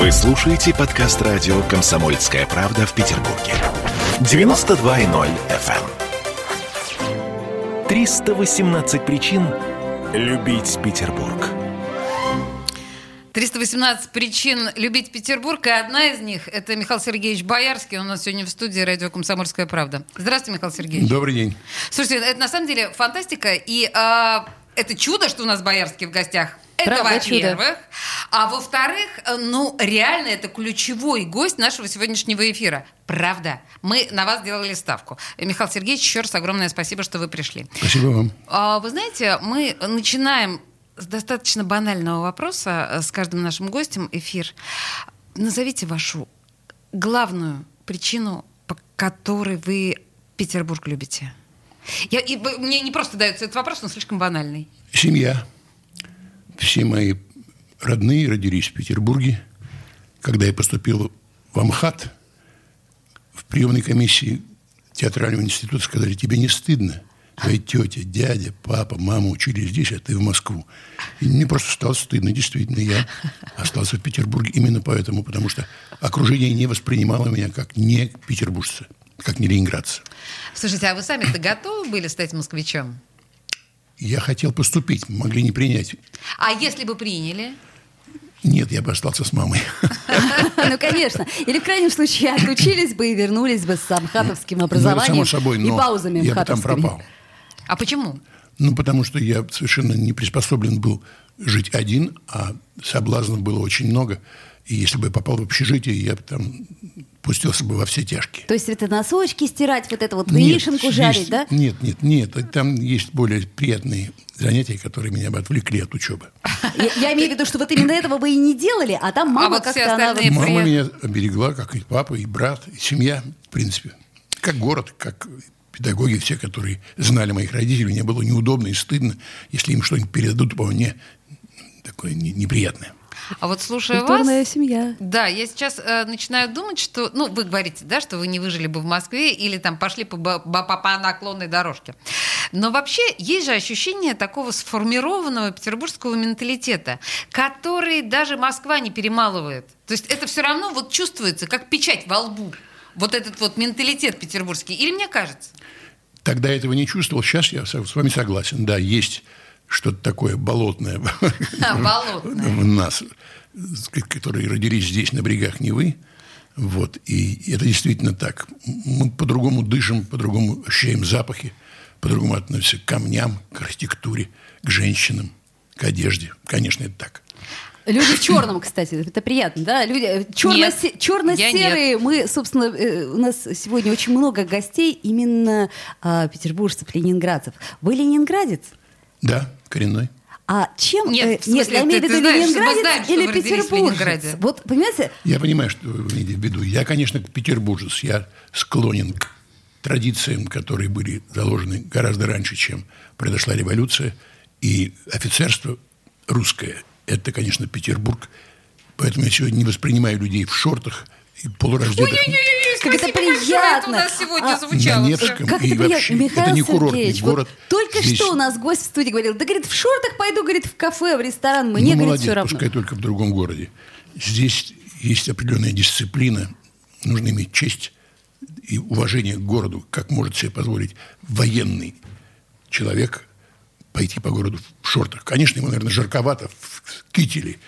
Вы слушаете подкаст радио «Комсомольская правда» в Петербурге. 92.0 FM. 318 причин любить Петербург. 318 причин любить Петербург, и одна из них – это Михаил Сергеевич Боярский. Он у нас сегодня в студии радио «Комсомольская правда». Здравствуйте, Михаил Сергеевич. Добрый день. Слушайте, это на самом деле фантастика, и а, это чудо, что у нас Боярский в гостях. Это Правда, во-первых. А во-вторых, э, ну, реально, это ключевой гость нашего сегодняшнего эфира. Правда. Мы на вас делали ставку. Э, Михаил Сергеевич, еще раз огромное спасибо, что вы пришли. Спасибо вам. А, Вы знаете, мы начинаем с достаточно банального вопроса э, с каждым нашим гостем эфир. Назовите вашу главную причину, по которой вы Петербург любите. Я, и мне не просто дается этот вопрос, но слишком банальный. Семья. Все мои родные родились в Петербурге. Когда я поступил в Амхат, в приемной комиссии театрального института сказали, тебе не стыдно? Твоя тетя, дядя, папа, мама учились здесь, а ты в Москву. И мне просто стало стыдно. Действительно, я остался в Петербурге именно поэтому, потому что окружение не воспринимало меня как не петербуржца, как не ленинградца. Слушайте, а вы сами-то готовы были стать москвичом? Я хотел поступить, могли не принять. А если бы приняли? Нет, я бы остался с мамой. Ну, конечно. Или в крайнем случае отучились бы и вернулись бы с амхатовским Ну, это образованием само собой, и но паузами я бы там пропал. А почему? Ну, потому что я совершенно не приспособлен был жить один, а соблазнов было очень много. И если бы я попал в общежитие, я бы там пустился бы во все тяжкие. То есть это носочки стирать, вот это вот Нет, вишенку есть- жарить, да? Нет, нет, нет. Там есть более приятные занятия, которые меня бы отвлекли от учебы. Я, имею в виду, что вот именно этого вы и не делали, а там мама вот все как-то Мама меня оберегла, как и папа, и брат, и семья, в принципе. Как город, как педагоги все, которые знали моих родителей, мне было неудобно и стыдно, если им что-нибудь передадут по мне такое не- неприятное. А вот слушая Культурная вас... семья. Да, я сейчас э, начинаю думать, что, ну, вы говорите, да, что вы не выжили бы в Москве или там пошли по, по, по наклонной дорожке. Но вообще есть же ощущение такого сформированного петербургского менталитета, который даже Москва не перемалывает. То есть это все равно вот чувствуется, как печать во лбу. Вот этот вот менталитет петербургский. Или мне кажется? Тогда я этого не чувствовал, сейчас я с вами согласен. Да, есть что-то такое болотное Болотное. в нас, которые родились здесь, на берегах Невы. Вот. И это действительно так. Мы по-другому дышим, по-другому ощущаем запахи, по-другому относимся к камням, к архитектуре, к женщинам, к одежде. Конечно, это так. Люди в черном, кстати, это приятно, да? Люди э, черно- Нет, се- черно-серые. Мы, собственно, э, у нас сегодня очень много гостей именно а, петербуржцев, ленинградцев. Вы ленинградец? Да, коренной. А чем? Нет, э, в смысле, я имею в ты- виду ленинградец знаем, или петербуржец? Ленинграде. Вот, понимаете, Я понимаю, что вы имеете в виду. Я, конечно, петербуржец. Я склонен к традициям, которые были заложены гораздо раньше, чем произошла революция. И офицерство русское – это, конечно, Петербург. Поэтому я сегодня не воспринимаю людей в шортах и. Как это большое, это у приятно. нас сегодня А, звучало. на. Невском. как И это приятно. вообще, Михаил это не курортный Сергеевич, город. Вот только Здесь- что у нас гость в студии говорил, да, говорит, в шортах пойду, говорит, в кафе, в ресторан. Мне, ну, говорит, молодец, все равно. пускай только в другом городе. Здесь есть определенная дисциплина. Нужно иметь честь и уважение к городу, как может себе позволить военный человек пойти по городу в шортах. Конечно, ему, наверное, жарковато в кителе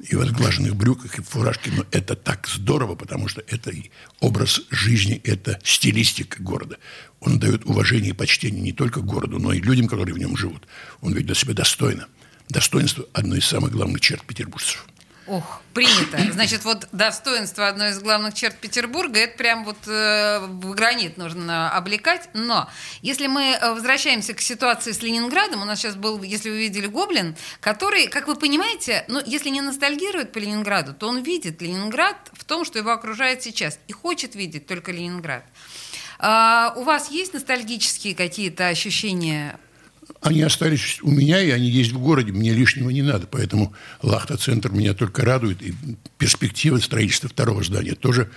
и в отглаженных брюках, и в фуражке, но это так здорово, потому что это образ жизни, это стилистика города. Он дает уважение и почтение не только городу, но и людям, которые в нем живут. Он ведет себя достойно. Достоинство – одно из самых главных черт петербуржцев. Ох, принято. Значит, вот достоинство одной из главных черт Петербурга, это прям вот э, в гранит нужно облекать. Но если мы э, возвращаемся к ситуации с Ленинградом, у нас сейчас был, если вы видели, Гоблин, который, как вы понимаете, ну, если не ностальгирует по Ленинграду, то он видит Ленинград в том, что его окружает сейчас, и хочет видеть только Ленинград. А, у вас есть ностальгические какие-то ощущения Они остались у меня, и они есть в городе. Мне лишнего не надо. Поэтому Лахта-центр меня только радует. И перспектива строительства второго здания тоже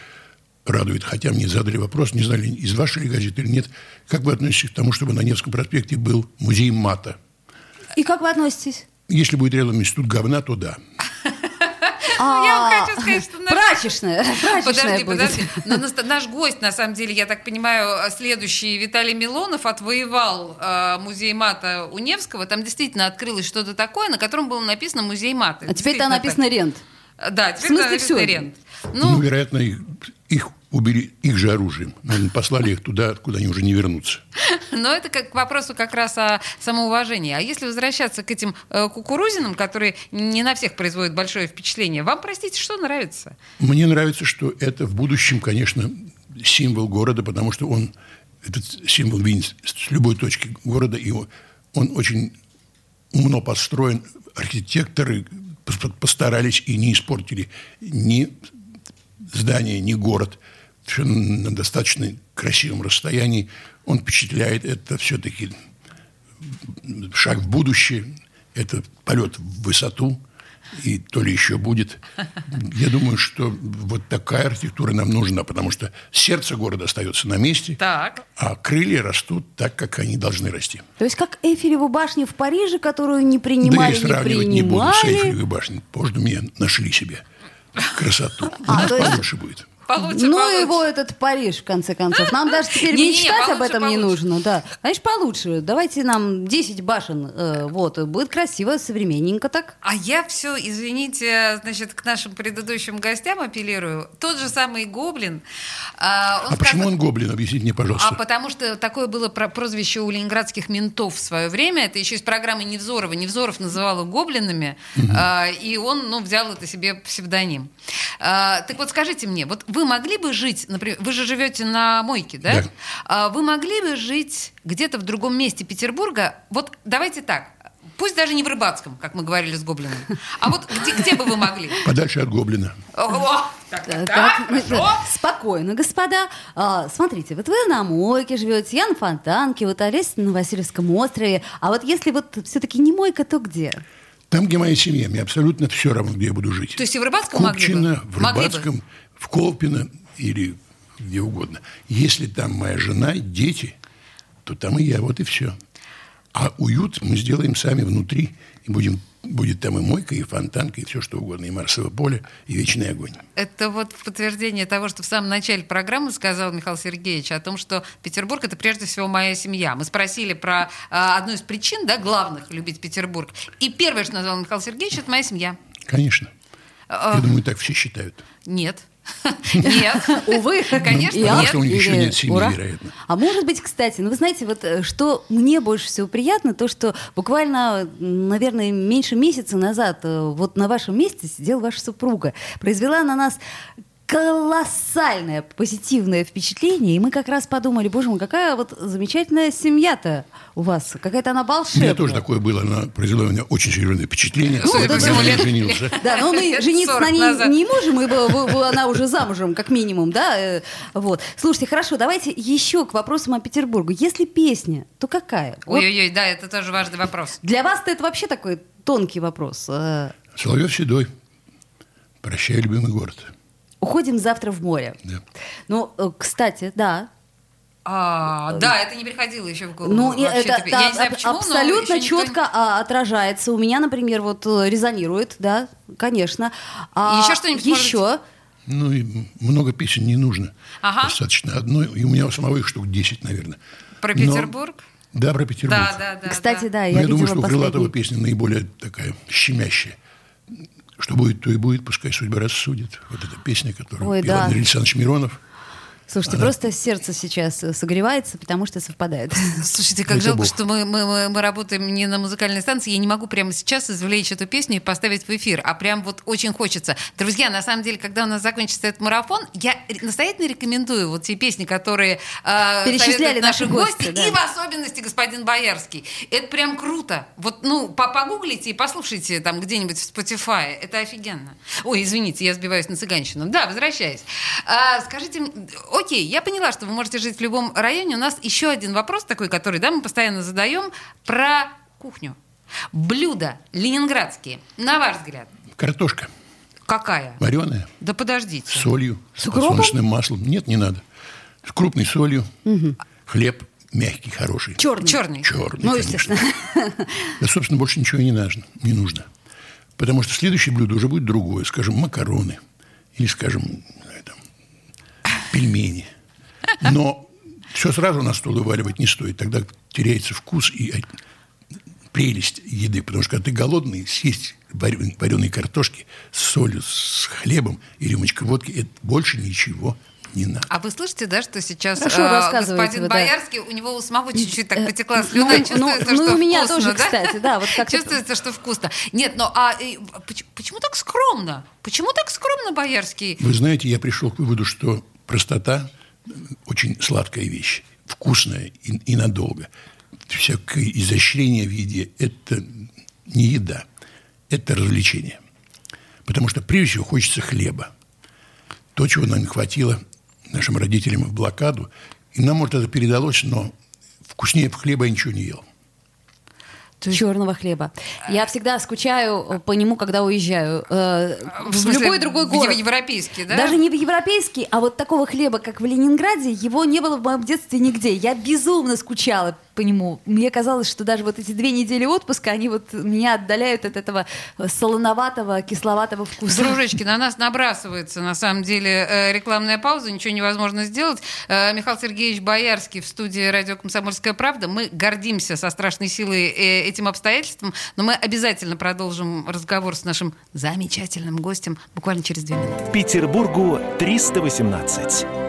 радует. Хотя мне задали вопрос, не знали, из вашей газеты или нет, как вы относитесь к тому, чтобы на Невском проспекте был музей мата? И как вы относитесь? Если будет рядом институт говна, то да. Я вам хочу сказать, что наш- Прачечная. Прачечная Подожди, будет. подожди. Но наш гость, на самом деле, я так понимаю, следующий Виталий Милонов отвоевал э, музей мата у Невского. Там действительно открылось что-то такое, на котором было написано музей мата. А теперь там написано рент. Да, теперь смысле там написано всё? рент. Ну, Ну, вероятно, их, их убери их же оружием. Наверное, послали их туда, откуда они уже не вернутся. но это как к вопросу как раз о самоуважении. А если возвращаться к этим э, кукурузинам, которые не на всех производят большое впечатление, вам, простите, что нравится? Мне нравится, что это в будущем, конечно, символ города, потому что он, этот символ виден с любой точки города, и он, он очень умно построен. Архитекторы постарались и не испортили ни здание, ни город. Совершенно на достаточно красивом расстоянии. Он впечатляет. Это все-таки шаг в будущее. Это полет в высоту. И то ли еще будет. Я думаю, что вот такая архитектура нам нужна, потому что сердце города остается на месте, Так. а крылья растут так, как они должны расти. То есть как Эйфелева башня в Париже, которую не да принимали, я не сравнивать не буду с принимали. Эйфелевой башней. Позже меня нашли себе красоту. У А, нас то есть- получше будет. Получше, ну получше. его этот Париж, в конце концов. Нам даже теперь Не-не-не, мечтать об получше, этом не нужно. Да. Конечно, получше. Давайте нам 10 башен. э, вот. Будет красиво, современненько так. А я все, извините, значит, к нашим предыдущим гостям апеллирую. Тот же самый Гоблин. а, он А почему он гоблин? Объясните мне, пожалуйста. А потому что такое было про- прозвище у ленинградских ментов в свое время. Это еще из программы Невзорова. Невзоров называл их гоблинами, а, и он ну, взял это себе псевдоним. А, так вот, скажите мне, вот вы могли бы жить, например, вы же живете на Мойке, да? Да. А вы могли бы жить где-то в другом месте Петербурга? Вот давайте так. Пусть даже не в Рыбацком, как мы говорили с Гоблином. А вот где, где бы вы могли? Подальше от гоблина. О, так, так, так, так. Спокойно, господа. А, смотрите, вот вы на Мойке живете, я на Фонтанке, вот Олесь на Васильевском острове. А вот если вот все-таки не Мойка, то где? Там, где моя семья, мне абсолютно все равно, где я буду жить. То есть и в Рыбацком могли бы? Купчино, в Могли бы. В Колпино или где угодно. Если там моя жена, дети, то там и я, вот и все. А уют мы сделаем сами внутри, и будем, будет там и мойка, и фонтанка, и все что угодно, и Марсово поле, и вечный огонь. Это вот подтверждение того, что в самом начале программы сказал Михаил Сергеевич о том, что Петербург это прежде всего моя семья. Мы спросили про а, одну из причин, да, главных любить Петербург. И первое, что назвал Михаил Сергеевич, это моя семья. Конечно. А, Я думаю, так все считают. Нет. Нет. Увы, Конечно, Потому нет. что у них еще нет семьи, ура. вероятно. А может быть, кстати, ну вы знаете, вот э, что мне больше всего приятно, то, что буквально, наверное, меньше месяца назад э, вот на вашем месте сидела ваша супруга. Произвела на нас колоссальное позитивное впечатление, и мы как раз подумали, боже мой, какая вот замечательная семья-то у вас, какая-то она У волшебная. меня тоже такое было, она произвела на меня очень серьезное впечатление. Когда всему, я лет- женился. Да, но мы Лет жениться 40 на ней назад. не можем, ибо она уже замужем, как минимум, да? э, Вот. Слушайте, хорошо, давайте еще к вопросам о Петербурге. Если песня, то какая? Вот Ой-ой-ой, да, это тоже важный вопрос. для вас-то это вообще такой тонкий вопрос. Э, Соловьев Седой. Прощай, любимый город. Уходим завтра в море. Да. Ну, э, кстати, да. А, да, это не приходило еще в голову. Ну, вообще-то. это Я да, не знаю, аб- почему, но абсолютно еще никто четко а, отражается. У меня, например, вот э, резонирует, да, конечно. А Еще что-нибудь, может Еще. Ну, и много песен не нужно. Ага. Достаточно одной. И у меня у самого их штук 10, наверное. Про Но- Петербург? Да, про Петербург. Да, да, да. Кстати, да, Но я, я, видела думаю, что у Крылатова последний. песня наиболее такая щемящая. Что будет, то и будет, пускай судьба рассудит. Вот эта песня, которую Ой, пел да. Андрей Александрович Миронов. Слушайте, Она- просто сердце сейчас э, согревается, потому что совпадает. Слушайте, как Это жалко, Бог. что мы, мы, мы, работаем не на музыкальной станции. Я не могу прямо сейчас извлечь эту песню и поставить в эфир, а прям вот очень хочется. Друзья, на самом деле, когда у нас закончится этот марафон, я настоятельно рекомендую вот те песни, которые э, Перечисляли наши гости, гости, да. и в особенности господин Боярский. Это прям круто. Вот, ну, по- погуглите и послушайте там где-нибудь в Spotify. Это офигенно. Ой, извините, я сбиваюсь на цыганщину. Да, возвращаясь. А, скажите, окей, я поняла, что вы можете жить в любом районе. У нас еще один вопрос такой, который, да, мы постоянно задаем про кухню. Блюда ленинградские, на ваш взгляд, Картошка какая? вареная, Да подождите. с солью, с, подсолнечным маслом. Нет, не надо. С крупной солью. Хлеб мягкий, хороший. Черный. Черный. Черный, Ну, конечно. естественно. Да, собственно, больше ничего и не нужно. Не нужно. Потому что следующее блюдо уже будет другое. Скажем, макароны. Или, скажем, там, пельмени. Но все сразу на стол вываливать не стоит. Тогда теряется вкус и прелесть еды. Потому что когда ты голодный, съесть вареные картошки с солью, с хлебом и рюмочкой водки, это больше ничего не надо. А вы слышите, да, что сейчас Хорошо, э, господин вы, да. Боярский, у него у самого чуть-чуть так Э, потекла ну, слюна, ну, чувствуется, ну, что и у меня вкусно, тоже, да? кстати, да, вот как-то- Чувствуется, что вкусно. Нет, но а э, поч- почему так скромно? Почему так скромно Боярский? Вы знаете, я пришел к выводу, что простота – очень сладкая вещь, вкусная и, и надолго. Всякое изощрение в еде – это не еда, это развлечение. Потому что прежде всего хочется хлеба. То, чего нам не хватило нашим родителям в блокаду. И нам, может, это передалось, но вкуснее хлеба я ничего не ел. Черного хлеба. Я всегда скучаю по нему, когда уезжаю. э, В в смысле, любой другой в город. европейский, да? Даже не в европейский, а вот такого хлеба, как в Ленинграде, его не было в моем детстве нигде. Я безумно скучала по нему. Мне казалось, что даже вот эти две недели отпуска, они вот меня отдаляют от этого солоноватого, кисловатого вкуса. Дружечки, на нас набрасывается, на самом деле, э, рекламная пауза, ничего невозможно сделать. Э, Михаил Сергеевич Боярский в студии радио «Комсомольская правда». Мы гордимся со страшной силой э, этим обстоятельством, но мы обязательно продолжим разговор с нашим замечательным гостем буквально через две минуты. Петербургу 318.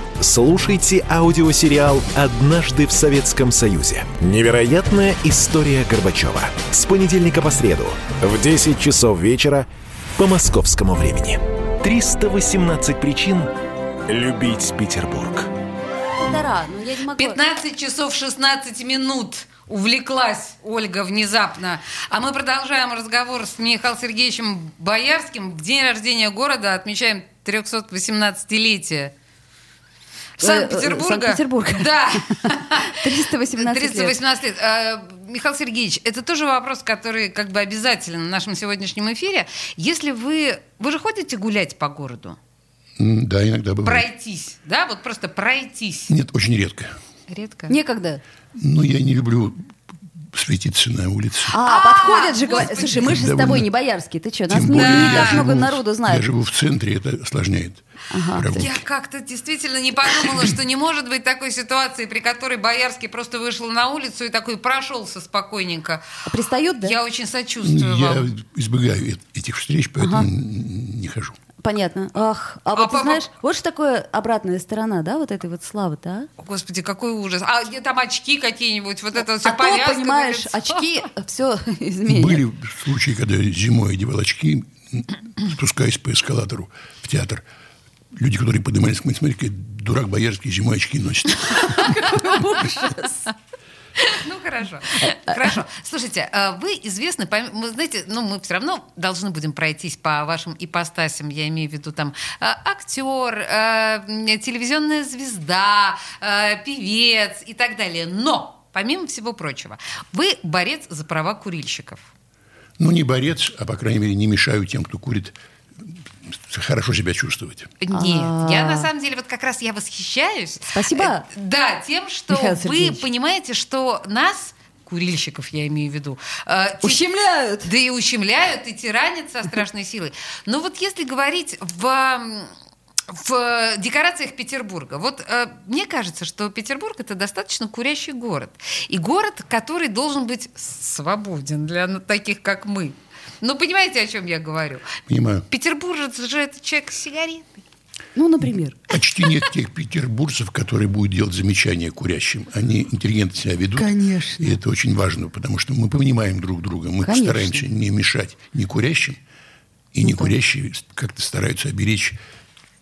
Слушайте аудиосериал «Однажды в Советском Союзе». Невероятная история Горбачева. С понедельника по среду в 10 часов вечера по московскому времени. 318 причин любить Петербург. Полтора, ну. 15 часов 16 минут. Увлеклась Ольга внезапно. А мы продолжаем разговор с Михаилом Сергеевичем Боярским. В день рождения города отмечаем 318-летие. Санкт-Петербурга. Э, Санкт-Петербурга. Да. 318 лет. 318 лет. А, Михаил Сергеевич, это тоже вопрос, который как бы обязателен в нашем сегодняшнем эфире. Если вы... Вы же ходите гулять по городу? Да, иногда бывает. Пройтись, да? Вот просто пройтись. Нет, очень редко. Редко. Некогда. Но я не люблю светиться на улице. А, А, подходят же, говорят. Слушай, мы же с тобой не боярские. Ты что, нас не, так много народу знает. Я живу в центре, это осложняет прогулки. Я как-то действительно не подумала, что не может быть такой ситуации, при которой Боярский просто вышел на улицу и такой прошелся спокойненько. Пристают, да? Я очень сочувствую Я вам. избегаю этих встреч, поэтому не хожу. Понятно. Ах, а, А вот ты знаешь, вот что такое обратная сторона, да, вот этой вот славы-то, а? Господи, какой ужас. А где там очки какие-нибудь? Вот это все А то, повязка на понимаешь, лицо. очки все изменят. Были случаи, когда зимой одевал очки, спускаясь по эскалатору в театр. Люди, которые поднимались к какой дурак боярский зимой очки носит. Ну, хорошо. Хорошо. Слушайте, а вы известны, мы, знаете, ну, мы все равно должны будем пройтись по вашим ипостасям, я имею в виду там а, актер, м, телевизионная звезда, певец и так далее. Но, помимо всего прочего, вы борец за права курильщиков. Ну, не борец, а, по крайней мере, не мешаю тем, кто курит, хорошо себя чувствовать. Нет, А. я на самом деле вот как раз я восхищаюсь. Спасибо. э, Да, тем, что Михаил вы Сергеевич. понимаете, что нас курильщиков, я имею в виду, э, Ущемляют. Да и ущемляют, и тиранят со страшной силой. Но вот если говорить в, в декорациях Петербурга, вот э, мне кажется, что Петербург это достаточно курящий город. И город, который должен быть свободен для ну, таких, как мы. Ну, понимаете, о чем я говорю? Понимаю. Петербуржец же это человек с сигаретой. Ну, например. Почти нет тех петербуржцев, которые будут делать замечания курящим. Они интеллигентно себя ведут. Конечно. И это очень важно, потому что мы понимаем друг друга. Мы Конечно. стараемся не мешать ни курящим, и не курящие как-то стараются оберечь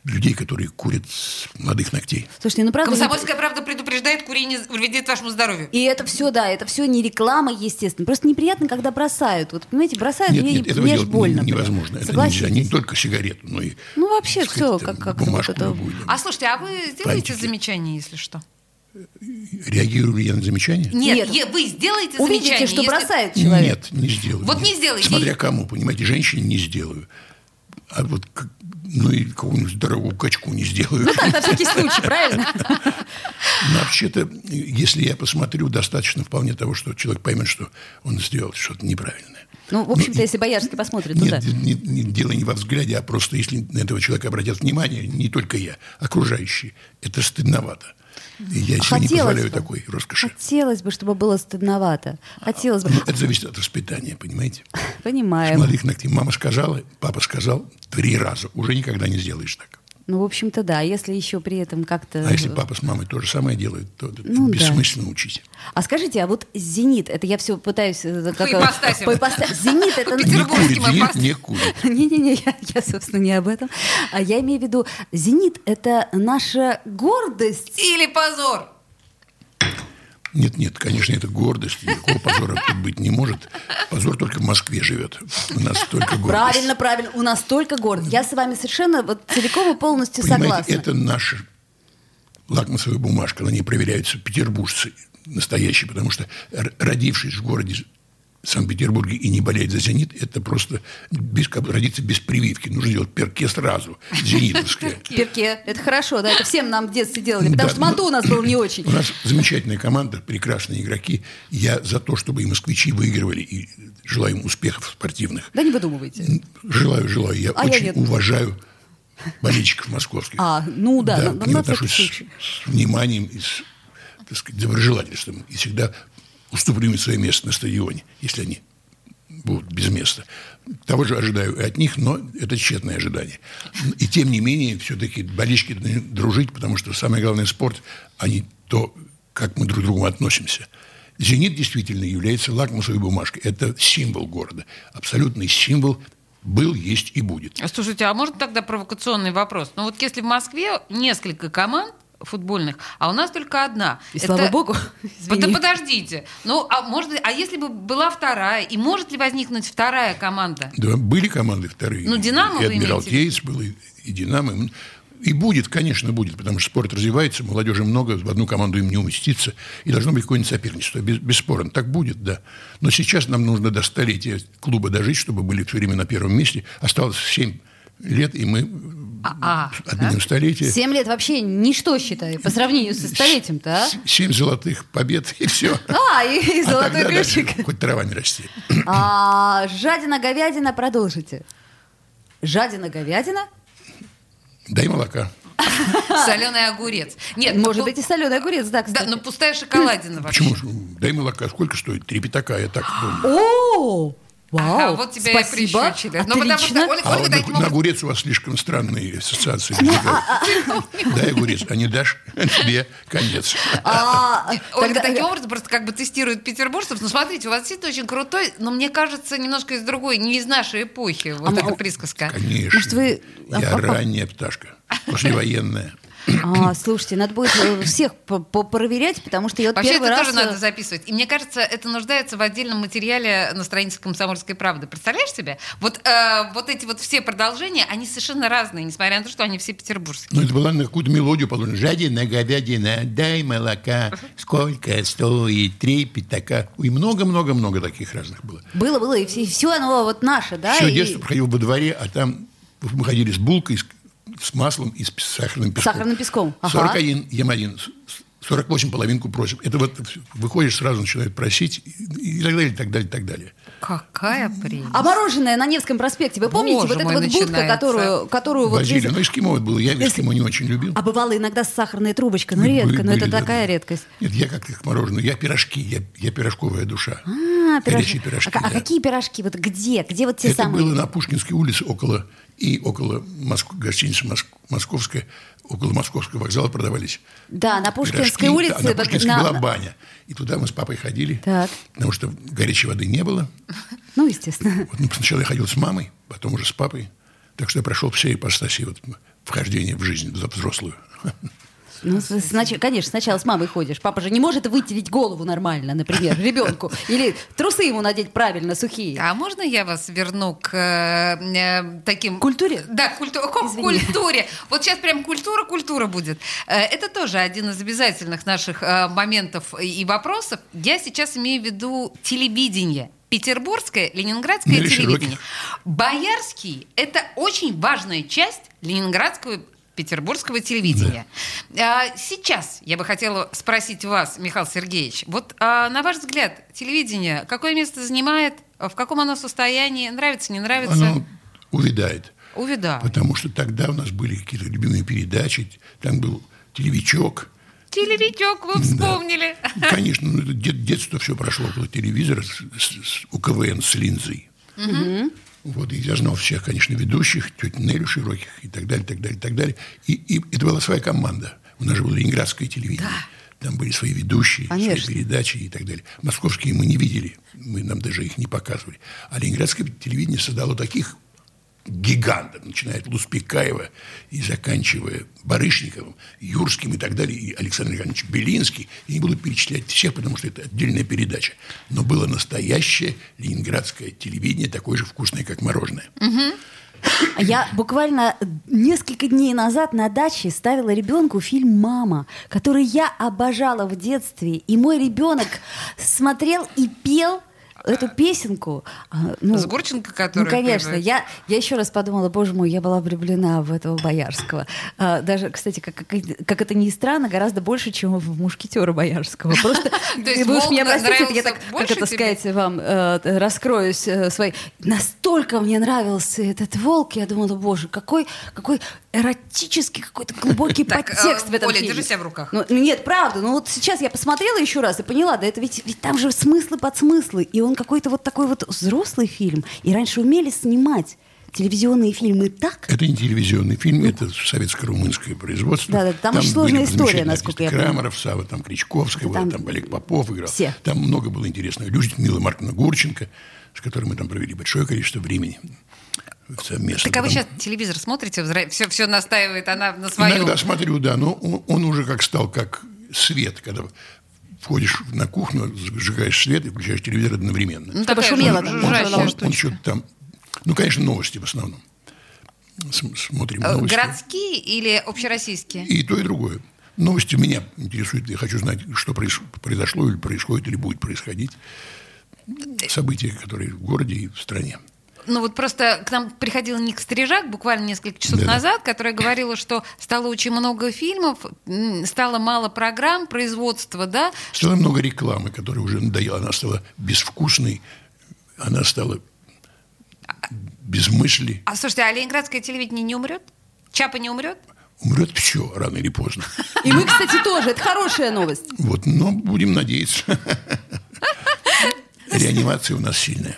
людей, которые курят с молодых ногтей. Слушайте, ну правда... Комсомольская правда предупреждает, курение вредит вашему здоровью. И это все, да, это все не реклама, естественно. Просто неприятно, когда бросают. Вот, понимаете, бросают, Нет, мне, нет, этого мне делать больно. невозможно. Это Согласитесь? нельзя. Не только сигарету, но и... Ну, вообще сказать, как- там, как-то вот бумажку это- любую. А слушайте, а вы сделаете Бантики. замечание, если что? Реагирую ли я на замечания? Нет, Нет. вы сделаете Увидите, замечание. что если- бросает человек. Нет, не сделаю. Вот не сделайте. Смотря кому, понимаете, женщине не сделаю. А вот, ну и какому-нибудь здоровому качку не сделаю. Ну так, на всякий случай, правильно? Но вообще-то, если я посмотрю, достаточно вполне того, что человек поймет, что он сделал что-то неправильное. Ну, в общем-то, Ну, если Боярский посмотрит, ну да. Нет, не- не- дело не во взгляде, а просто если на этого человека обратят внимание, не только я, окружающие, это стыдновато. И я себе не Хотелось позволяю бы. такой роскоши. Хотелось бы, чтобы было стыдновато. Хотелось бы. Ну, это зависит от воспитания, понимаете? С Понимаем. молодых ногтей мама сказала, папа сказал три раза. Уже никогда не сделаешь так. Ну, в общем-то, да. Если еще при этом как-то... А если папа с мамой то же самое делают, то Ну, да. бессмысленно учить. А скажите, а вот «Зенит», это я все пытаюсь... э, Как, ипостасям. по ипоста- «Зенит» — это... Не курит, «Зенит» не курит. Не-не-не, я, я, собственно, не об этом. А я имею в виду, «Зенит» — это наша гордость. Или позор. Нет, нет, конечно, это гордость. Никакого позора тут быть не может. Позор только в Москве живет. У нас только гордость. Правильно, правильно. У нас только гордость. Я с вами совершенно вот целиком и полностью Понимаете, согласна. это наша лакмусовая бумажка. На ней проверяются петербуржцы настоящие, потому что родившись в городе Санкт-Петербурге и не болеть за «Зенит», это просто без, как родиться без прививки. Нужно делать перке сразу, зенитовское. Перке. Это хорошо, да, это всем нам в детстве делали, потому что Манту у нас был не очень. У нас замечательная команда, прекрасные игроки. Я за то, чтобы и москвичи выигрывали, и желаю им успехов спортивных. Да не выдумывайте. Желаю, желаю. Я А я очень уважаю болельщиков московских. А, ну да, всякий отношусь с, с вниманием и с, так сказать, доброжелательством. И всегда уступлю им свое место на стадионе, если они будут без места. Того же ожидаю от них, но это тщетное ожидание. И тем не менее, все-таки болельщики должны дружить, потому что самое главное спорт, а не то, как мы друг к другу относимся. «Зенит» действительно является лакмусовой бумажкой. Это символ города. Абсолютный символ был, есть и будет. Слушайте, а может тогда провокационный вопрос? Ну вот если в Москве несколько команд футбольных, а у нас только одна. И слава богу, Да извини. подождите. Ну, а может а если бы была вторая, и может ли возникнуть вторая команда? Да, были команды вторые. Ну, «Динамо» И вы Адмиралтейц был, и, и «Динамо». И будет, конечно, будет, потому что спорт развивается, молодежи много, в одну команду им не уместиться, и должно быть какое-нибудь соперничество, без- бесспорно. Так будет, да. Но сейчас нам нужно до столетия клуба дожить, чтобы были все время на первом месте. Осталось 7 лет, и мы А, отменим столетие. Семь лет вообще ничто, считаю, по сравнению со столетием-то, а? Семь золотых побед, и все. А, и, и золотой ключик. Хоть трава не расти. А, жадина, говядина, продолжите. Жадина, говядина? Дай молока. Соленый огурец. Нет, Может ну, быть, и соленый огурец, да, Да, кстати. но пустая шоколадина вообще. Почему? же? Дай молока. Сколько стоит? Три пятака, я так думаю. О, вау, Ага, вот тебя спасибо, и прищучили. Ну, потому что. Ольга, А Ольга на, таким на огурец у вас слишком странные ассоциации. Ну, возникают. Дай огурец, а не дашь, тебе конец. А, Ольга таким образом просто как бы тестирует петербуржцев. Ну, смотрите, у вас действительно очень крутой, но мне кажется, немножко из другой, не из нашей эпохи, вот А эта присказка. Конечно. Может, вы- Я а- а- ранняя пташка, послевоенная. А, слушайте, надо будет э, всех проверять, потому что я вот Вообще первый это раз... тоже э, надо записывать. И мне кажется, это нуждается в отдельном материале на странице «Комсомольской правды». Представляешь себе? Вот, э, вот эти вот все продолжения, они совершенно разные, несмотря на то, что они все петербургские. Ну, это была на какую-то мелодию положена. Жадина, говядина, дай молока, сколько стоит, три пятака. И много-много-много таких разных было. Было, было, и все, оно вот наше, да? Все и- детство проходил во дворе, а там мы ходили с булкой, с, маслом и с сахарным песком. Сахарным песком, ага. 41, ем один, с- 48 половинку просим. Это вот выходишь, сразу начинают просить и так далее, и так далее, и так далее. Какая прелесть. А мороженое на Невском проспекте, вы помните? Боже вот эта мой, вот будка, начинается. которую, которую вот Возили. здесь- Ну, эскимо вот было. Я эскимо не очень любил. А бывало иногда с сахарной трубочкой, но Были- редко, но это были, такая да. редкость. Нет, я как к мороженому. Я пирожки, я, я пирожковая душа. А, пирожки. пирожки, А, а да. какие пирожки? Вот где? Где вот те Это самые? было на Пушкинской улице около и около Моск... гостиницы Моск... Московская, около Московского вокзала продавались. Да, на Пушкинской пирожки. улице. Да, на Пушкинской на- была баня. И туда мы с папой ходили, Так. потому что горячей воды не было. Ну, естественно. Вот, ну, сначала я ходил с мамой, потом уже с папой. Так что я прошел все ипостаси вот, вхождения в жизнь взрослую. Ну, значит, конечно, сначала с мамой ходишь. Папа же не может вытереть голову нормально, например, ребенку. Или трусы ему надеть правильно, сухие. А можно я вас верну к э, э, таким... Культуре? Да, культу... к Извини. культуре. Вот сейчас прям культура, культура будет. Э, это тоже один из обязательных наших э, моментов и вопросов. Я сейчас имею в виду телевидение. Петербургское, ленинградское Или телевидение. широких. Боярский – это очень важная часть ленинградского петербургского телевидения. А, Сейчас я бы хотела спросить вас, Михаил Сергеевич, вот а, на ваш взгляд, телевидение какое место занимает, в каком оно состоянии, нравится, не нравится? Оно увядает. Увидаю. Потому что тогда у нас были какие-то любимые передачи, там был телевичок. Телевичок вы вспомнили. Конечно, ну, это дет- детство все прошло около телевизора с- с- с- у КВН с линзой. Вот, и я знал всех, конечно, ведущих, тетю Нелю Широких и так далее, так далее, так далее. И, и это была своя команда. У нас же было ленинградское телевидение. Там были свои ведущие, Конечно. свои передачи и так далее. Московские мы не видели, мы, нам даже их не показывали. А ленинградское телевидение создало таких гигантов, начиная от Луспекаева и заканчивая Барышниковым, Юрским и так далее, и Александр Иванович Белинский. Я не буду перечислять всех, потому что это отдельная передача. Но было настоящее ленинградское телевидение, такое же вкусное, как мороженое. Я буквально несколько дней назад на даче ставила ребенку фильм «Мама», который я обожала в детстве. И мой ребенок смотрел и пел эту песенку. А, Ну, С Гурченко, ну, который... конечно. Я, я еще раз подумала, боже мой, я была влюблена в этого Боярского. А, даже, кстати, как, как, как это ни странно, гораздо больше, чем в мушкетера Боярского. Просто То есть вы уж меня простите, я так, как это сказать, вам э, раскроюсь э, своей. Настолько мне нравился этот волк, я думала, боже, какой, какой эротический, какой-то глубокий Так, подтекст э, в этом Оля, держи себя в руках. Ну, нет, правда. Ну вот сейчас я посмотрела еще раз и поняла, да это ведь, ведь там же смыслы под смыслы. И он какой-то вот такой вот взрослый фильм. И раньше умели снимать телевизионные фильмы так, Это не телевизионный фильм, это советско-румынское производство. Да-да, там очень сложная история, насколько я понимаю. Крамаров, Сава, там Кричковская, Там там, там Олег Попов играл. все. Там много было интересного. Людмила Марковна Гурченко, с которой мы там провели большое количество времени совместно. Так а вы Потом- сейчас телевизор смотрите, все, все настаивает она на своем. Иногда смотрю, да, но он, он уже как стал как свет, когда входишь на кухню, зажигаешь свет и включаешь телевизор одновременно. Ну, Чтобы такая шумело чтобы он, штучка. он что-то там... Ну, конечно, новости в основном. См- Смотрим Э, новости. Городские или общероссийские? И то, и другое. Новости меня интересуют. Я хочу знать, что произ- произошло или происходит, или будет происходить. События, которые в городе и в стране. Ну вот просто к нам приходил Ник Стрижак буквально несколько часов Да-да. назад, которая говорила, что стало очень много фильмов, стало мало программ, производства, да? Стало много рекламы, которая уже надоела. Она стала безвкусной, она стала без мысли. А слушайте, а ленинградское телевидение не умрет? Чапа не умрет? Умрет все рано или поздно. И мы, кстати, тоже. Это хорошая новость. Вот, но будем надеяться. Реанимация у нас сильная.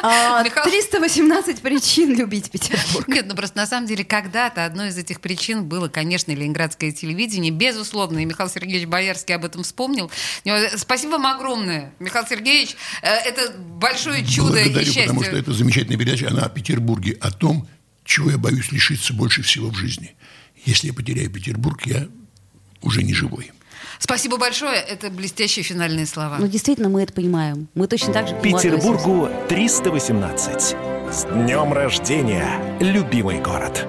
А, Михаил- 318 причин любить Петербург. Нет, ну просто на самом деле когда-то одной из этих причин было, конечно, ленинградское телевидение. Безусловно, и Михаил Сергеевич Боярский об этом вспомнил. Спасибо вам огромное, Михаил Сергеевич. Э, Это большое чудо и Благодарю, счастье. потому что это замечательная передача. Она о Петербурге, о том, чего я боюсь лишиться больше всего в жизни. Если я потеряю Петербург, я уже не живой. Спасибо большое. Это блестящие финальные слова. Ну, действительно, мы это понимаем. Мы точно так же. Петербургу 318. С днем рождения, любимый город!